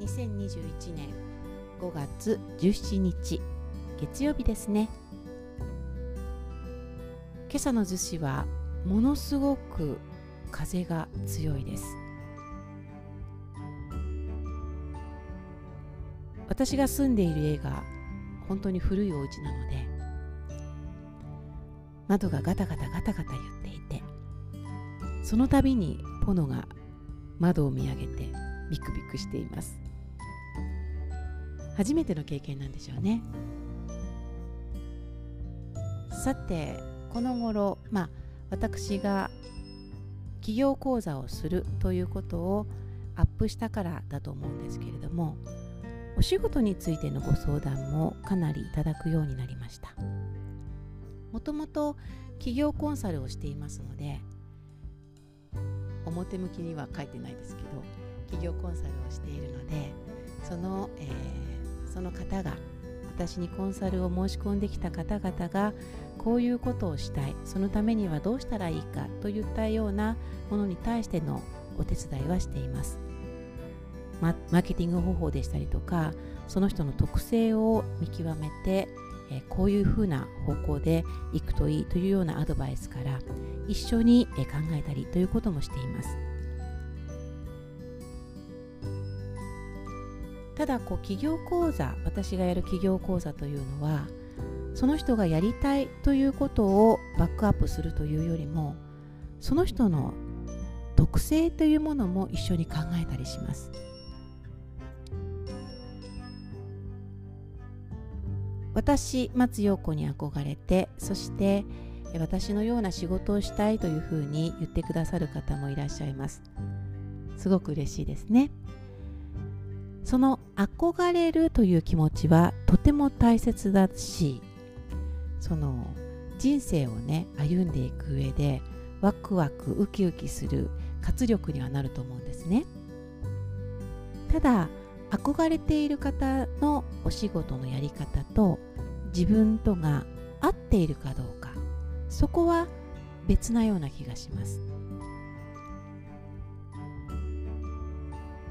2021年5月17日月曜日ですね。今朝の逗子はものすごく風が強いです。私が住んでいる家が本当に古いお家なので窓がガタガタガタガタ言っていてその度にポノが窓を見上げてビクビしています。初めての経験なんでしょうね。さてこの頃まあ私が企業講座をするということをアップしたからだと思うんですけれどもお仕事についてのご相談もかなりいただくようになりました。もともと企業コンサルをしていますので表向きには書いてないですけど企業コンサルをしているのでその、えー、その方が私にコンサルを申し込んできた方々がこういうことをしたいそのためにはどうしたらいいかといったようなものに対してのお手伝いはしています。マーケティング方法でしたりとかその人の特性を見極めて、え、こういうふうな方向でいくといいというようなアドバイスから一緒にえ考えたりということもしています。ただこう企業講座私がやる企業講座というのはその人がやりたいということをバックアップするというよりもその人の特性というものも一緒に考えたりします。私松陽子に憧れてそして私のような仕事をしたいというふうに言ってくださる方もいらっしゃいます。すごく嬉しいですね。その憧れるという気持ちはとても大切だしその人生をね歩んでいく上でワクワクウキウキする活力にはなると思うんですね。ただ憧れている方のお仕事のやり方と自分とが合っているかどうかそこは別なような気がします。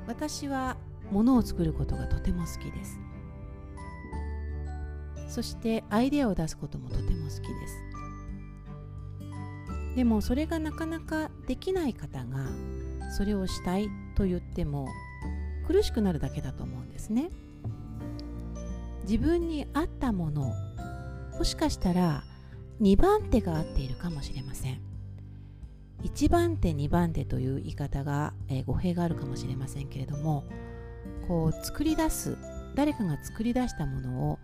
私はものを作ることがとても好きです。そしてアイデアを出すこともとても好きです。でもそれがなかなかできない方がそれをしたいと言っても苦しくなるだけだと思うんですね。自分に合ったものもしかしたら2番手が合っているかもしれません。1番手2番手という言い方が、えー、語弊があるかもしれませんけれどもこう作り出す誰かが作り出したものを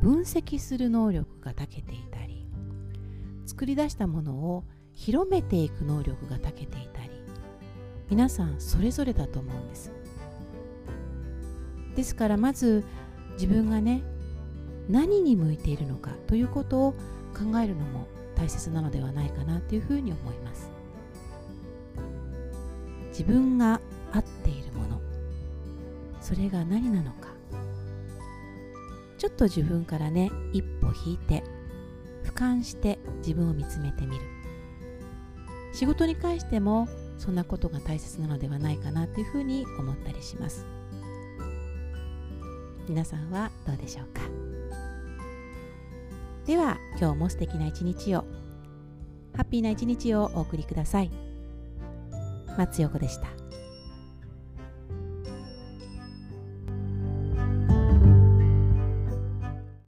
分析する能力が長けていたり作り出したものを広めていく能力が長けていたり皆さんそれぞれだと思うんです。ですからまず自分がね何に向いているのかということを考えるのも大切なのではないかなというふうに思います。自分が合ってそれが何なのか。ちょっと自分からね一歩引いて俯瞰して自分を見つめてみる。仕事に関してもそんなことが大切なのではないかなというふうに思ったりします。皆さんはどうでしょうか？では今日も素敵な一日をハッピーな一日をお送りください。松横でした。